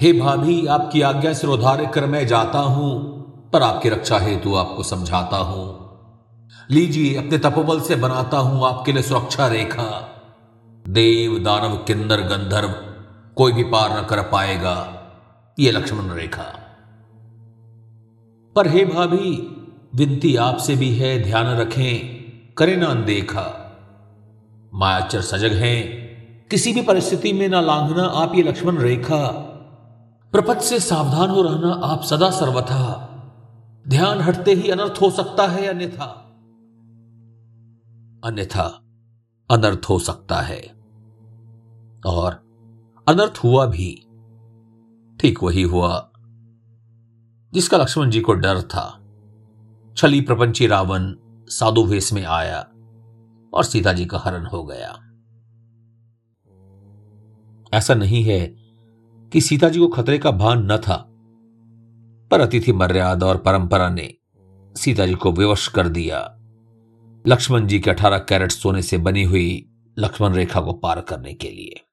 हे भाभी, आपकी आज्ञा से रोधार्य कर मैं जाता हूँ, पर आपकी रक्षा हेतु आपको समझाता हूँ। लीजिए, अपने तपोबल से बनाता हूँ आपके लिए सुरक्षा रेखा। देव, दानव, किन्नर, गंधर्व, कोई भी पार न कर पाएगा, ये लक्ष्मण रेखा। पर हे भाभी, विनती आपसे भी है, ध्यान रखें, करें ना अनदेखा। मायाचर सजग हैं, किसी भी परिस्थिति में ना लांघना आप ये लक्ष्मण रेखा। प्रपंच से सावधान हो रहना आप सदा सर्वथा। ध्यान हटते ही अनर्थ हो सकता है, अन्यथा। अन्यथा अनर्थ हो सकता है। और अनर्थ हुआ भी, ठीक वही हुआ, जिसका लक्ष्मण जी को डर था। छली प्रपंची रावण साधु वेश में आया और सीता जी का हरण हो गया। ऐसा नहीं है कि सीता जी को खतरे का भान न था। पर अतिथि मर्यादा और परंपरा ने सीता जी को विवश कर दिया। लक्ष्मण जी के अठारह कैरेट सोने से बनी हुई लक्ष्मण रेखा को पार करने के लिए।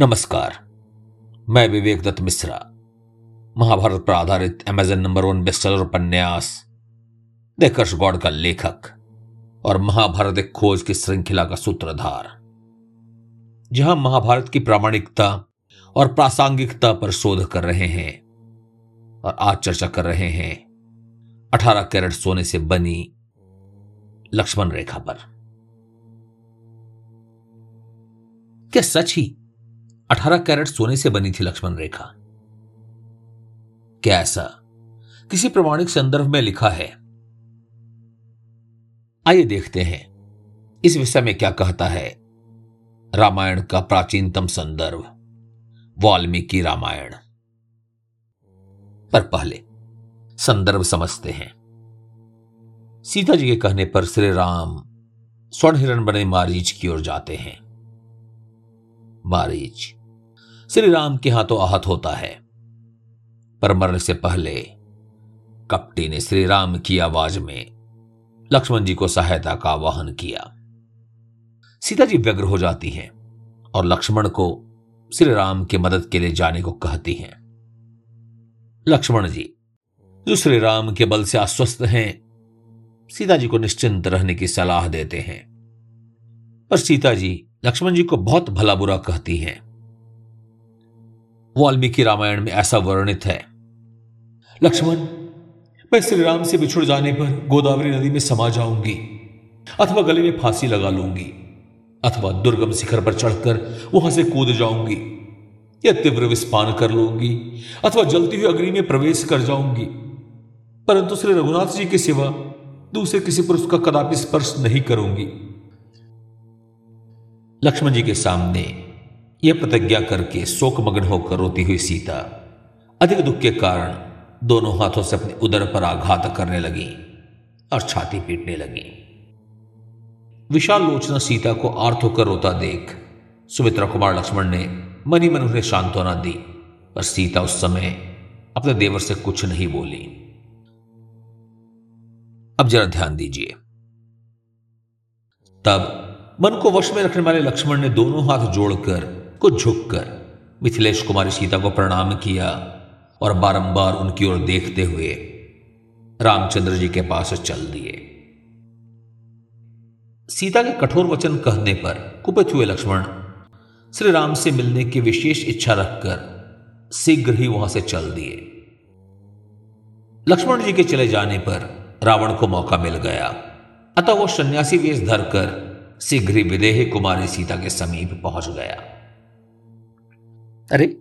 नमस्कार। मैं विवेक दत्त मिश्रा, महाभारत पर आधारित अमेजन नंबर वन बेस्टसेलर उपन्यास देकर्ष गौड़ का लेखक और महाभारत एक खोज की श्रृंखला का सूत्रधार। जहाँ महाभारत की प्रामाणिकता और प्रासंगिकता पर शोध कर रहे हैं और आज चर्चा कर रहे हैं, अठारह कैरेट सोने से बनी लक्ष्मण रेखा पर। क्या सच ही अठारह कैरेट सोने से बनी थी लक्ष्मण रेखा। क्या ऐसा? किसी प्रमाणिक संदर्भ में लिखा है। आइए देखते हैं, इस विषय में क्या कहता है। रामायण का प्राचीनतम संदर्भ, वाल्मीकि रामायण। पर पहले, संदर्भ समझते हैं। सीता जी के कहने पर श्री राम स्वर्ण हिरण बने मारीच की ओर जाते हैं। मारीच श्री राम के हाथों आहत होता है। पर मरने से पहले कपटी ने श्री राम की आवाज़ में लक्ष्मण जी को सहायता का आवाहन किया। सीता जी व्यग्र हो जाती हैं और लक्ष्मण को श्री राम की मदद के लिए जाने को कहती हैं। लक्ष्मण जी, जो श्री राम के बल से आश्वस्त हैं, सीता जी को निश्चिंत रहने की सलाह देते हैं। पर सीता जी लक्ष्मण जी को बहुत भला बुरा कहती हैं। वाल्मीकि रामायण में ऐसा वर्णित है। लक्ष्मण, मैं श्री राम से बिछुड़ जाने पर गोदावरी नदी में समा जाऊँगी, अथवा गले में फांसी लगा लूँगी, अथवा दुर्गम शिखर पर चढ़कर वहाँ से कूद जाऊँगी, या तीव्र विस्पान कर लूँगी, अथवा जलती हुई अग्नि में प्रवेश कर जाऊँगी। परंतु श्री रघुनाथ जी के सिवा दूसरे किसी पुरुष का कदापि स्पर्श नहीं करूँगी। लक्ष्मण जी के सामने यह प्रतिज्ञा करके शोकमग्न होकर रोती हुई सीता। अधिक दुख के कारण दोनों हाथों से अपने उदर पर आघात करने लगी और छाती पीटने लगी। विशाल लोचना सीता को आर्थ होकर रोता देख सुमित्रा कुमार लक्ष्मण ने मनी मन उन्हें सांत्वना दी पर सीता उस समय अपने देवर से कुछ नहीं बोली। अब जरा ध्यान दीजिए। तब मन को वश में रखने वाले लक्ष्मण ने दोनों हाथ जोड़कर को झुककर, मिथिलेश कुमारी सीता को प्रणाम किया और बारंबार उनकी ओर देखते हुए रामचंद्र जी के पास चल दिए। सीता के कठोर वचन कहने पर कुपित हुए लक्ष्मण श्री राम से मिलने की विशेष इच्छा रखकर शीघ्र ही वहाँ से चल दिए। लक्ष्मण जी के चले जाने पर रावण को मौका मिल गया। अतः वो सन्यासी वेश धरकर शीघ्र विदेह कुमारी सीता के समीप पहुँच गया। अरे,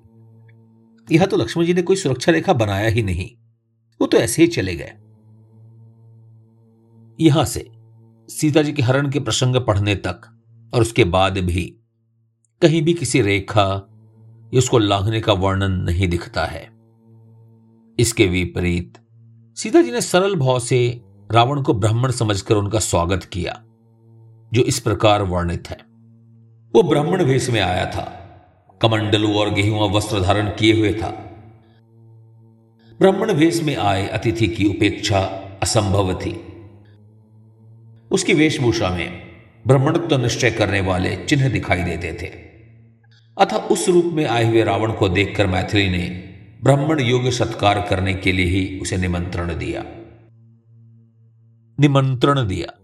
यह तो लक्ष्मण जी ने कोई सुरक्षा रेखा बनाया ही नहीं। वो तो ऐसे ही चले गए। यहाँ से सीता जी के हरण के प्रसंग पढ़ने तक और उसके बाद भी कहीं भी किसी रेखा या उसको लांघने का वर्णन नहीं दिखता है। इसके विपरीत सीता जी ने सरल भाव से रावण को ब्राह्मण समझकर उनका स्वागत किया। जो इस प्रकार वर्णित है। वो ब्राह्मण वेश में आया था। कमंडलू और गेहूँ वस्त्र धारण किए हुए था। ब्राह्मण वेश में आए अतिथि की उपेक्षा असंभव थी। उसकी वेशभूषा में ब्राह्मणत्व निश्चय करने वाले चिन्ह दिखाई देते थे। अतः उस रूप में आए हुए रावण को देखकर मैथिली ने ब्राह्मण योग्य सत्कार करने के लिए ही उसे निमंत्रण दिया। निमंत्रण दिया।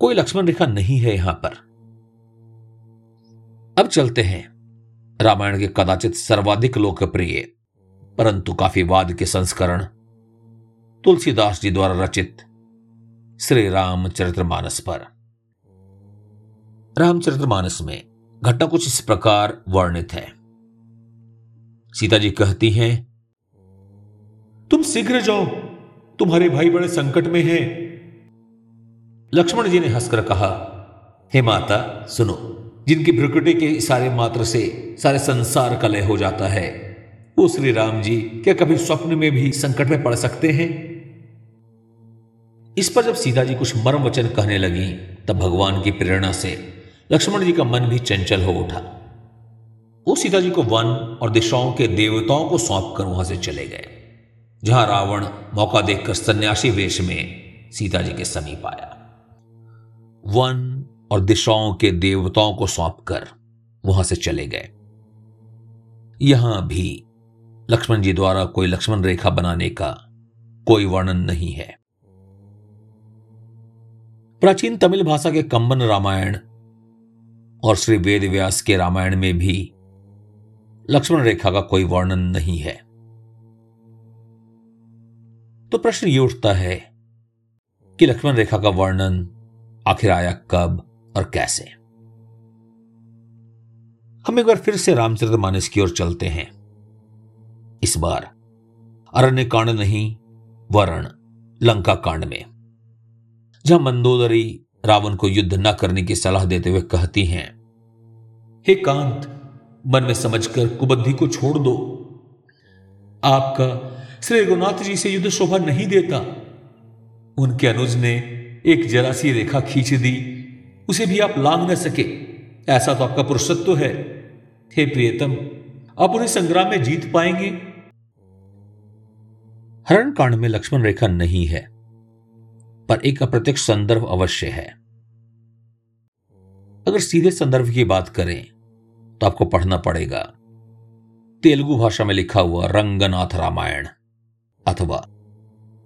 कोई लक्ष्मण रेखा नहीं है यहाँ पर। अब चलते हैं। रामायण के कदाचित सर्वाधिक लोकप्रिय, परंतु काफ़ी वाद के संस्करण, तुलसीदास जी द्वारा रचित श्री रामचरितमानस पर। रामचरितमानस में घटना कुछ इस प्रकार वर्णित है। सीता जी कहती हैं, तुम शीघ्र जाओ। तुम्हारे भाई बड़े संकट में हैं। लक्ष्मण जी ने हंसकर कहा, हे माता, सुनो, जिनकी भ्रकुटी के इशारे मात्र से सारे संसार का लय हो जाता है, वो श्री राम जी क्या कभी स्वप्न में भी संकट में पड़ सकते हैं? इस पर जब सीता जी कुछ मर्म वचन कहने लगी, तब भगवान की प्रेरणा से लक्ष्मण जी का मन भी चंचल हो उठा। वो सीता जी को वन और दिशाओं के देवताओं को सौंप कर वहाँ से चले गए, जहाँ रावण मौका देखकर सन्यासी वेश में सीता जी के समीप आया। वन और दिशाओं के देवताओं को सौंप कर वहाँ से चले गए। यहाँ भी लक्ष्मण जी द्वारा कोई लक्ष्मण रेखा बनाने का कोई वर्णन नहीं है। प्राचीन तमिल भाषा के कंबन रामायण और श्री वेद व्यास के रामायण में भी लक्ष्मण रेखा का कोई वर्णन नहीं है। तो प्रश्न ये उठता है कि लक्ष्मण रेखा का वर्णन आखिर आया कब और कैसे? हम एक बार फिर से रामचरित मानस की ओर चलते हैं। इस बार अरण्य कांड नहीं, वरण, लंका कांड में। जहाँ मंदोदरी रावण को युद्ध न करने की सलाह देते हुए कहती हैं, हे कांत, मन में समझकर कुबद्धि को छोड़ दो। आपका श्री रघुनाथ जी से युद्ध शोभा नहीं देता। उनके अनुज ने एक जरा सी रेखा खींच दी। उसे भी आप लांग न सके। ऐसा तो आपका पुरुषत्व है। हे प्रियतम, आप उन्हें संग्राम में जीत पाएँगे। हरण कांड में लक्ष्मण रेखा नहीं है, पर एक अप्रत्यक्ष संदर्भ अवश्य है। अगर सीधे संदर्भ की बात करें तो आपको पढ़ना पड़ेगा। तेलुगु भाषा में लिखा हुआ रंगनाथ रामायण, अथवा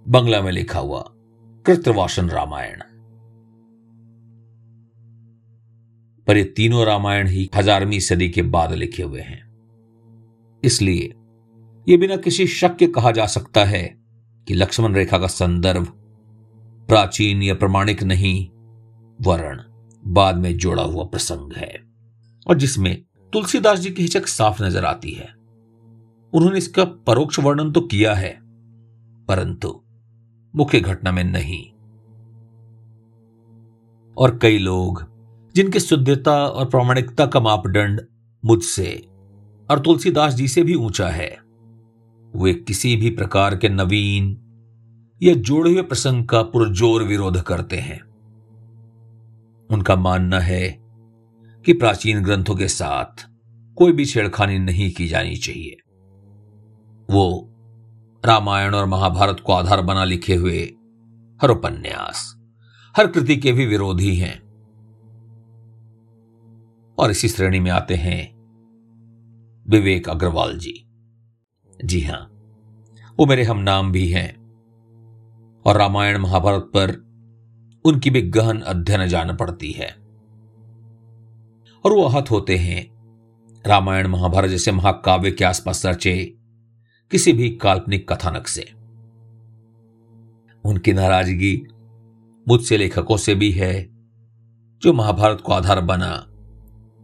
बंगला में लिखा हुआ कृतवासन रामायण। पर ये तीनों रामायण ही हजारवीं सदी के बाद लिखे हुए हैं। इसलिए यह बिना किसी शक के कहा जा सकता है कि लक्ष्मण रेखा का संदर्भ प्राचीन या प्रमाणिक नहीं, वर्ण बाद में जोड़ा हुआ प्रसंग है और जिसमें तुलसीदास जी की हिचक साफ़ नज़र आती है। उन्होंने इसका परोक्ष वर्णन तो किया है, परंतु मुख्य घटना में नहीं। और कई लोग, जिनकी शुद्धता और प्रामाणिकता का मापदंड मुझसे और तुलसीदास जी से भी ऊँचा है, वे किसी भी प्रकार के नवीन या जोड़े हुए प्रसंग का पुरजोर विरोध करते हैं। उनका मानना है कि प्राचीन ग्रंथों के साथ कोई भी छेड़खानी नहीं की जानी चाहिए। वो रामायण और महाभारत को आधार बना लिखे हुए हर उपन्यास, हर कृति के भी विरोधी हैं। और इसी श्रेणी में आते हैं विवेक अग्रवाल जी। जी हाँ, वो मेरे हम नाम भी हैं और रामायण महाभारत पर उनकी भी गहन अध्ययन जान पड़ती है। और वो आहत होते हैं रामायण महाभारत जैसे महाकाव्य के आसपास रचे किसी भी काल्पनिक कथानक से। उनकी नाराज़गी मुझसे लेखकों से भी है, जो महाभारत को आधार बना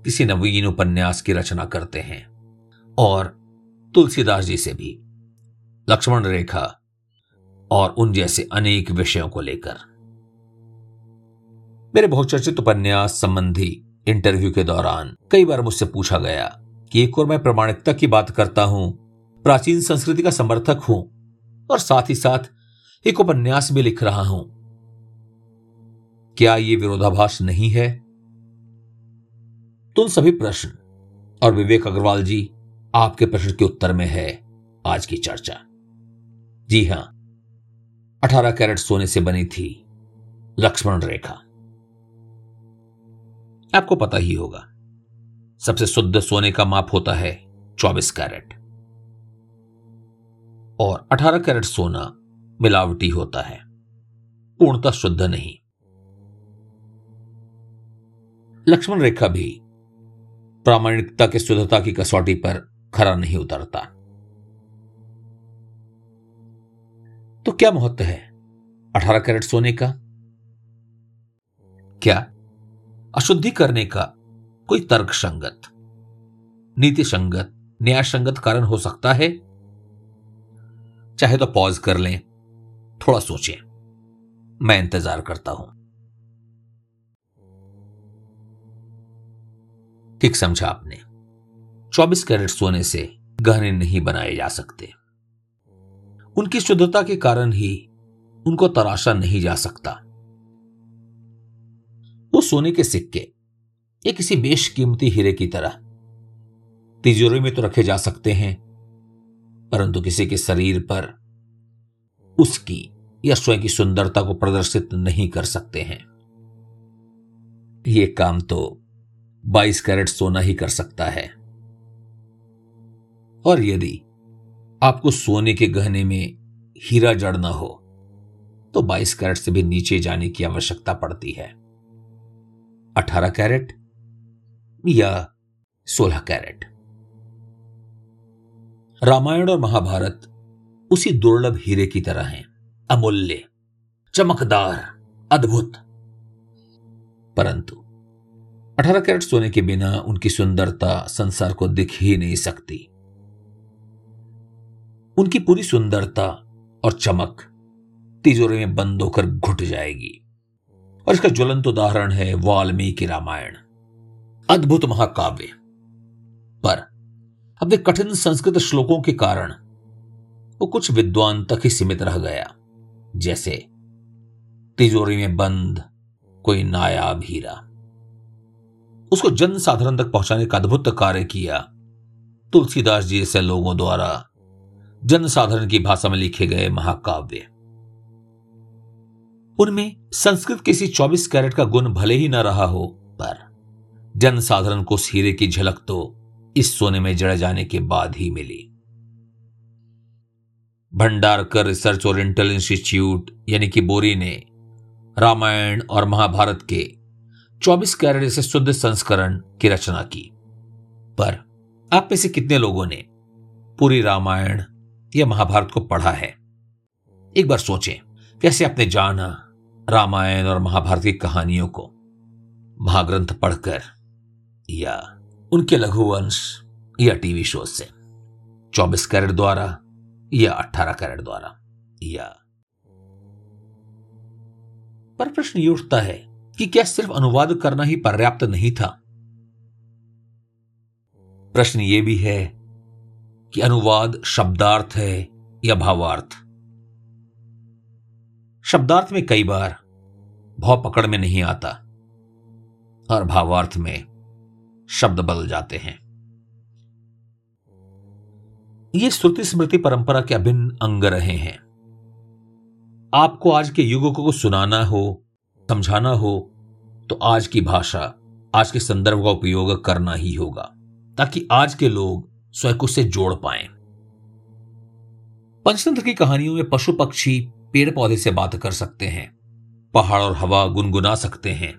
किसी नवीन उपन्यास की रचना करते हैं, और तुलसीदास जी से भी, लक्ष्मण रेखा और उन जैसे अनेक विषयों को लेकर। मेरे बहुचर्चित उपन्यास संबंधी इंटरव्यू के दौरान कई बार मुझसे पूछा गया कि एक और मैं प्रमाणिकता की बात करता हूँ प्राचीन संस्कृति का समर्थक हूँ और साथ ही साथ एक उपन्यास भी लिख रहा हूँ। क्या यह विरोधाभास नहीं है? तो उन सभी प्रश्न और विवेक अग्रवाल जी आपके प्रश्न के उत्तर में है आज की चर्चा। जी हाँ, अठारह कैरेट सोने से बनी थी लक्ष्मण रेखा। आपको पता ही होगा, सबसे शुद्ध सोने का माप होता है चौबीस कैरेट। और अठारह कैरेट सोना मिलावटी होता है। पूर्णतः शुद्ध नहीं। लक्ष्मण रेखा भी प्रामाणिकता की शुद्धता की कसौटी पर खरा नहीं उतरता। तो क्या महत्व है अठारह कैरेट सोने का? क्या अशुद्धि करने का कोई तर्क संगत नीति संगत न्याय संगत कारण हो सकता है? चाहे तो पॉज कर लें, थोड़ा सोचें। मैं इंतज़ार करता हूँ। ठीक समझा आपने। 24 कैरेट सोने से गहने नहीं बनाए जा सकते। उनकी शुद्धता के कारण ही उनको तराशा नहीं जा सकता। वो सोने के सिक्के, एक किसी बेशकीमती हीरे की तरह, तिजोरी में तो रखे जा सकते हैं परंतु किसी के शरीर पर उसकी या स्वयं की सुंदरता को प्रदर्शित नहीं कर सकते हैं। यह काम तो 22 कैरेट सोना ही कर सकता है। और यदि आपको सोने के गहने में हीरा जड़ना हो तो 22 कैरेट से भी नीचे जाने की आवश्यकता पड़ती है। 18 कैरेट या 16 कैरेट। रामायण और महाभारत उसी दुर्लभ हीरे की तरह हैं। अमूल्य, चमकदार, अद्भुत। परंतु 18 कैरेट सोने के बिना उनकी सुंदरता संसार को दिख ही नहीं सकती। उनकी पूरी सुंदरता और चमक तिजोरी में बंद होकर घुट जाएगी। और इसका ज्वलंत उदाहरण है वाल्मीकि रामायण। अद्भुत महाकाव्य। पर अपने कठिन संस्कृत श्लोकों के कारण, वो कुछ विद्वान तक ही सीमित रह गया। जैसे, तिजोरी में बंद, कोई नायाब हीरा उसको जन साधारण तक पहुँचाने का अद्भुत कार्य किया। तुलसीदास जी जैसे लोगों द्वारा जनसाधारण की भाषा में लिखे गए महाकाव्य। उनमें संस्कृत किसी 24 कैरेट का गुण भले ही न रहा हो, पर जनसाधारण को हीरे की झलक तो इस सोने में जड़ जाने के बाद ही मिली। भंडारकर रिसर्च ओरिएंटल इंस्टीट्यूट, यानी कि बोरी ने, रामायण और महाभारत के 24 कैरेट से शुद्ध संस्करण की रचना की। पर आप में से कितने लोगों ने पूरी रामायण या महाभारत को पढ़ा है? एक बार सोचें, कैसे आपने जाना रामायण और महाभारत की कहानियों को? महाग्रंथ पढ़कर या उनके लघुवंश या टीवी शो से। 24 कैरेट द्वारा या 18 कैरेट द्वारा या। पर प्रश्न ये उठता है कि क्या सिर्फ़ अनुवाद करना ही पर्याप्त नहीं था? प्रश्न ये भी है कि अनुवाद शब्दार्थ है या भावार्थ? शब्दार्थ में कई बार भाव पकड़ में नहीं आता और भावार्थ में शब्द बदल जाते हैं। ये श्रुति स्मृति परंपरा के अभिन्न अंग रहे हैं। आपको आज के युगों को सुनाना हो, समझाना हो तो आज की भाषा, आज के संदर्भ का उपयोग करना ही होगा, ताकि आज के लोग स्वयं को से जोड़ पाए। पंचतंत्र की कहानियों में पशु पक्षी पेड़ पौधे से बात कर सकते हैं, पहाड़ और हवा गुनगुना सकते हैं।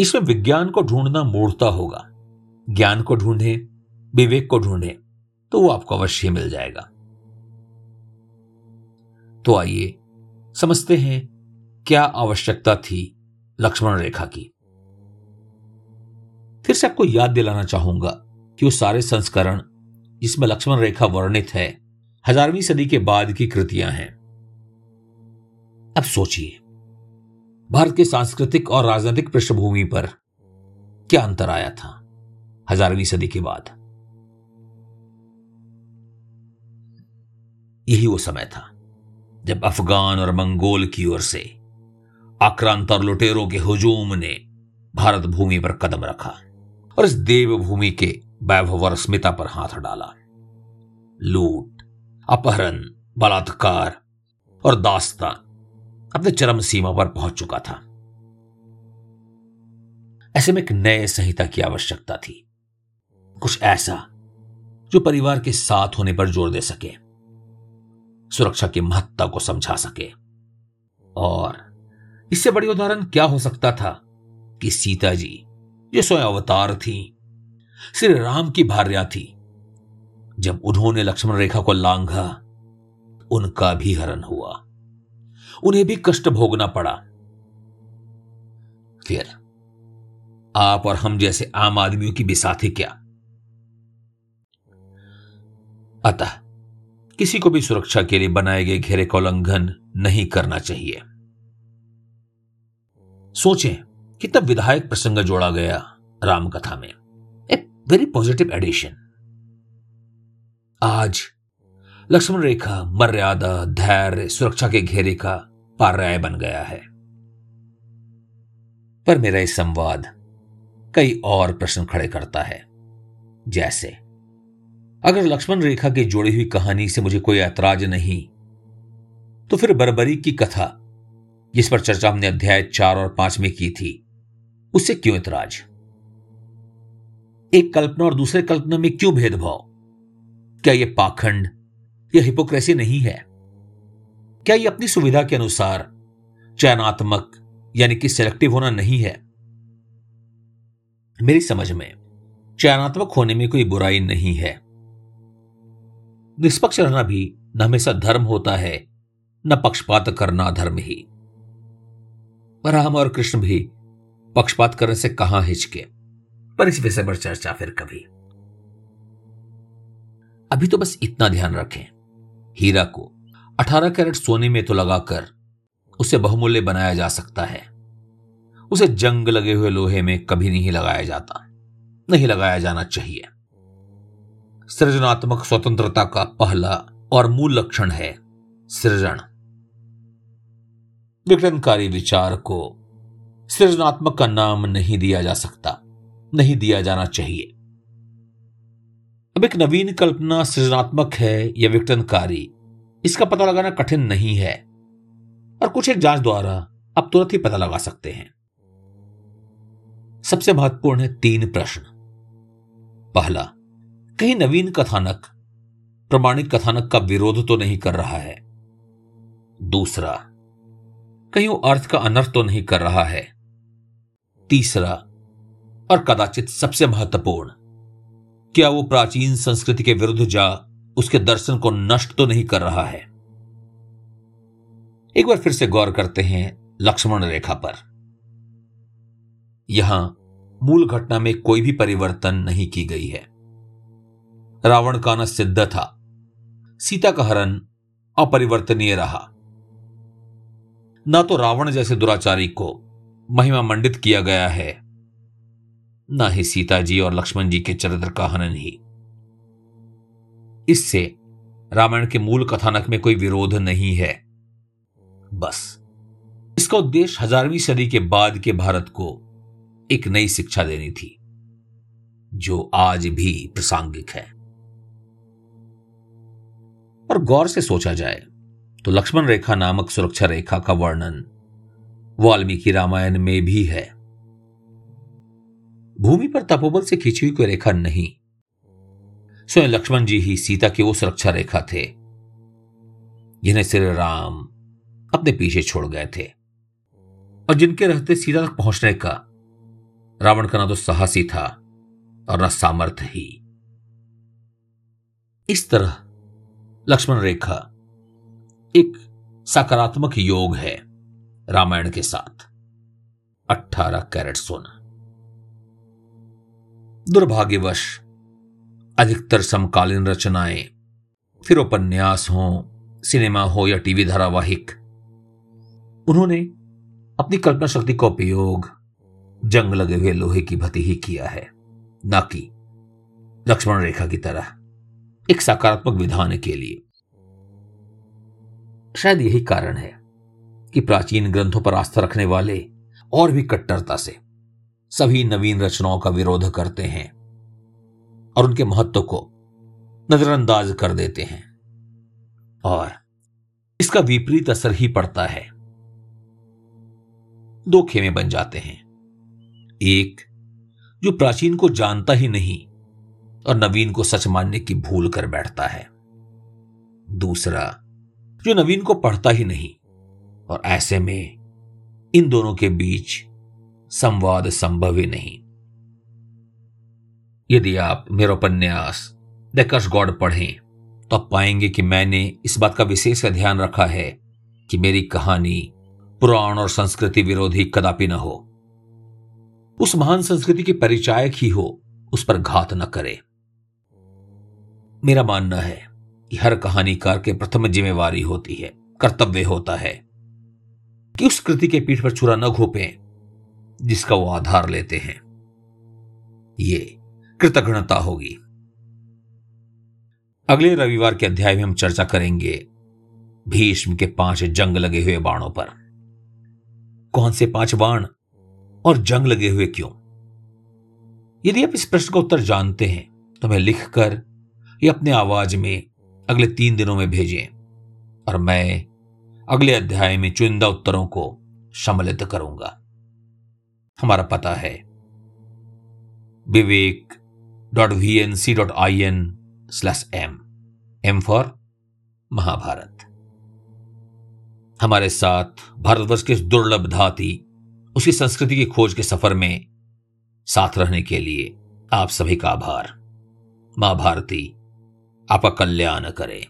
इसमें विज्ञान को ढूंढना मूर्ता होगा। ज्ञान को ढूंढे, विवेक को ढूंढे तो वो आपको अवश्य मिल जाएगा। तो आइए, समझते हैं, क्या आवश्यकता थी लक्ष्मण रेखा की। फिर से आपको याद दिलाना चाहूँगा कि वो सारे संस्करण, जिसमें लक्ष्मण रेखा वर्णित है, हजारवीं सदी के बाद की कृतियाँ हैं। अब सोचिए। भारत के सांस्कृतिक और राजनीतिक पृष्ठभूमि पर क्या अंतर आया था हजारवीं सदी के बाद? यही वो समय था जब अफगान और मंगोल की ओर से आक्रांत और लुटेरों के हुजूम ने भारत भूमि पर कदम रखा और इस देवभूमि के वैभव और स्मिता पर हाथ डाला। लूट, अपहरण, बलात्कार और दास्ता अपने चरम सीमा पर पहुँच चुका था। ऐसे में एक नए संहिता की आवश्यकता थी। कुछ ऐसा जो परिवार के साथ होने पर ज़ोर दे सके, सुरक्षा की महत्ता को समझा सके। और इससे बड़ी उदाहरण क्या हो सकता था कि सीता जी, जो स्वयं अवतार थी, श्री राम की भार्या थी, जब उन्होंने लक्ष्मण रेखा को लांघा, उनका भी हरण हुआ। उन्हें भी कष्ट भोगना पड़ा। फिर, आप और हम जैसे आम आदमियों की बिसाथी क्या? अतः, किसी को भी सुरक्षा के लिए बनाए गए घेरे का उल्लंघन नहीं करना चाहिए। सोचें कि तब विधायक प्रसंग जोड़ा गया रामकथा में। ए वेरी पॉजिटिव एडिशन आज लक्ष्मण रेखा मर्यादा, धैर्य, सुरक्षा के घेरे का पर्याय बन गया है। पर मेरा यह संवाद कई और प्रश्न खड़े करता है। जैसे, अगर लक्ष्मण रेखा की जोड़ी हुई कहानी से मुझे कोई ऐतराज नहीं तो फिर बरबरी की कथा, जिस पर चर्चा हमने अध्याय चार और पाँच में की थी, उससे क्यों ऐतराज? एक कल्पना और दूसरे कल्पना में क्यों भेदभाव? क्या यह पाखंड या हिपोक्रेसी नहीं है। क्या यह अपनी सुविधा के अनुसार चयनात्मक, यानी कि सिलेक्टिव होना नहीं है? मेरी समझ में चयनात्मक होने में कोई बुराई नहीं है। निष्पक्ष रहना भी न हमेशा धर्म होता है, न पक्षपात करना धर्म ही। राम और कृष्ण भी पक्षपात करने से कहाँ हिचके? पर इस विषय पर चर्चा फिर कभी। अभी तो बस इतना ध्यान रखें। हीरा को। 18 कैरेट सोने में तो लगाकर उसे बहुमूल्य बनाया जा सकता है। उसे जंग लगे हुए लोहे में कभी नहीं लगाया जाता। नहीं लगाया जाना चाहिए। सृजनात्मक स्वतंत्रता का पहला और मूल लक्षण है सृजन। विघटनकारी विचार को सृजनात्मक का नाम नहीं दिया जा सकता। नहीं दिया जाना चाहिए। अब एक नवीन कल्पना सृजनात्मक है या विघटनकारी, इसका पता लगाना कठिन नहीं है। और कुछ एक जाँच द्वारा आप तुरंत ही पता लगा सकते हैं। सबसे महत्वपूर्ण है तीन प्रश्न। पहला, कहीं नवीन कथानक प्रमाणिक कथानक का विरोध तो नहीं कर रहा है। दूसरा, कहीं वो अर्थ का अनर्थ तो नहीं कर रहा है। तीसरा, और कदाचित सबसे महत्वपूर्ण क्या वो प्राचीन संस्कृति के विरुद्ध जा उसके दर्शन को नष्ट तो नहीं कर रहा है? एक बार फिर से गौर करते हैं लक्ष्मण रेखा पर। यहाँ मूल घटना में कोई भी परिवर्तन नहीं की गई है। रावण का न सिद्ध था। सीता का हरण अपरिवर्तनीय रहा। ना तो रावण जैसे दुराचारी को महिमा मंडित किया गया है न ही सीता जी और लक्ष्मण जी के चरित्र का हनन ही। इससे रामायण के मूल कथानक में कोई विरोध नहीं है। बस, इसका उद्देश्य हजारवीं सदी के बाद के भारत को एक नई शिक्षा देनी थी, जो आज भी प्रासंगिक है। और गौर से सोचा जाए तो लक्ष्मण रेखा नामक सुरक्षा रेखा का वर्णन वाल्मीकि रामायण में भी है। भूमि पर तपोबल से खींची हुई कोई रेखा नहीं। स्वयं लक्ष्मण जी ही सीता की वो सुरक्षा रेखा थे। जिन्हें श्री राम अपने पीछे छोड़ गए थे। और जिनके रहते सीता तक पहुँचने का रावण का ना तो साहसी था और ना सामर्थ्य ही। इस तरह लक्ष्मण रेखा एक सकारात्मक योग है रामायण के साथ। अट्ठारह कैरेट सोना। दुर्भाग्यवश, अधिकतर समकालीन रचनाएँ, फिर उपन्यास हो, सिनेमा हो या टीवी धारावाहिक, उन्होंने अपनी कल्पना शक्ति का उपयोग जंग लगे हुए लोहे की भति ही किया है, न कि लक्ष्मण रेखा की तरह, एक सकारात्मक विधान के लिए। शायद यही कारण है कि प्राचीन ग्रंथों पर आस्था रखने वाले और भी कट्टरता से सभी नवीन रचनाओं का विरोध करते हैं और उनके महत्व को नजरअंदाज कर देते हैं। और इसका विपरीत असर ही पड़ता है। दो खेमे बन जाते हैं। एक, जो प्राचीन को जानता ही नहीं और नवीन को सच मानने की भूल कर बैठता है। दूसरा, जो नवीन को पढ़ता ही नहीं और ऐसे में इन दोनों के बीच संवाद संभव ही नहीं। यदि आप मेरा उपन्यास द गॉड पढ़ें तो आप पाएँगे कि मैंने इस बात का विशेष ध्यान रखा है कि मेरी कहानी पुराण और संस्कृति विरोधी कदापि न हो। उस महान संस्कृति के परिचायक ही हो, उस पर घात न करे। मेरा मानना है कि हर कहानीकार के प्रथम जिम्मेवारी होती है, कर्तव्य होता है कि उस कृति के पीठ पर छुरा न घोपें जिसका वो आधार लेते हैं। ये कृतज्ञता होगी। अगले रविवार के अध्याय में हम चर्चा करेंगे भीष्म के पाँच जंग लगे हुए बाणों पर। कौन से पाँच बाण और जंग लगे हुए क्यों? यदि आप इस प्रश्न का उत्तर जानते हैं तो मैं लिखकर या अपने आवाज़ में अगले तीन दिनों में भेजें और मैं अगले अध्याय में चुनिंदा उत्तरों को सम्मिलित करूँगा। हमारा पता है। Vivek dot V N C dot I N slash M M for Mahabharat. हमारे साथ भारतवर्ष के दुर्लभ धाती, उसकी संस्कृति की खोज के सफ़र में साथ रहने के लिए आप सभी का आभार। माँ भारती आपका कल्याण करे।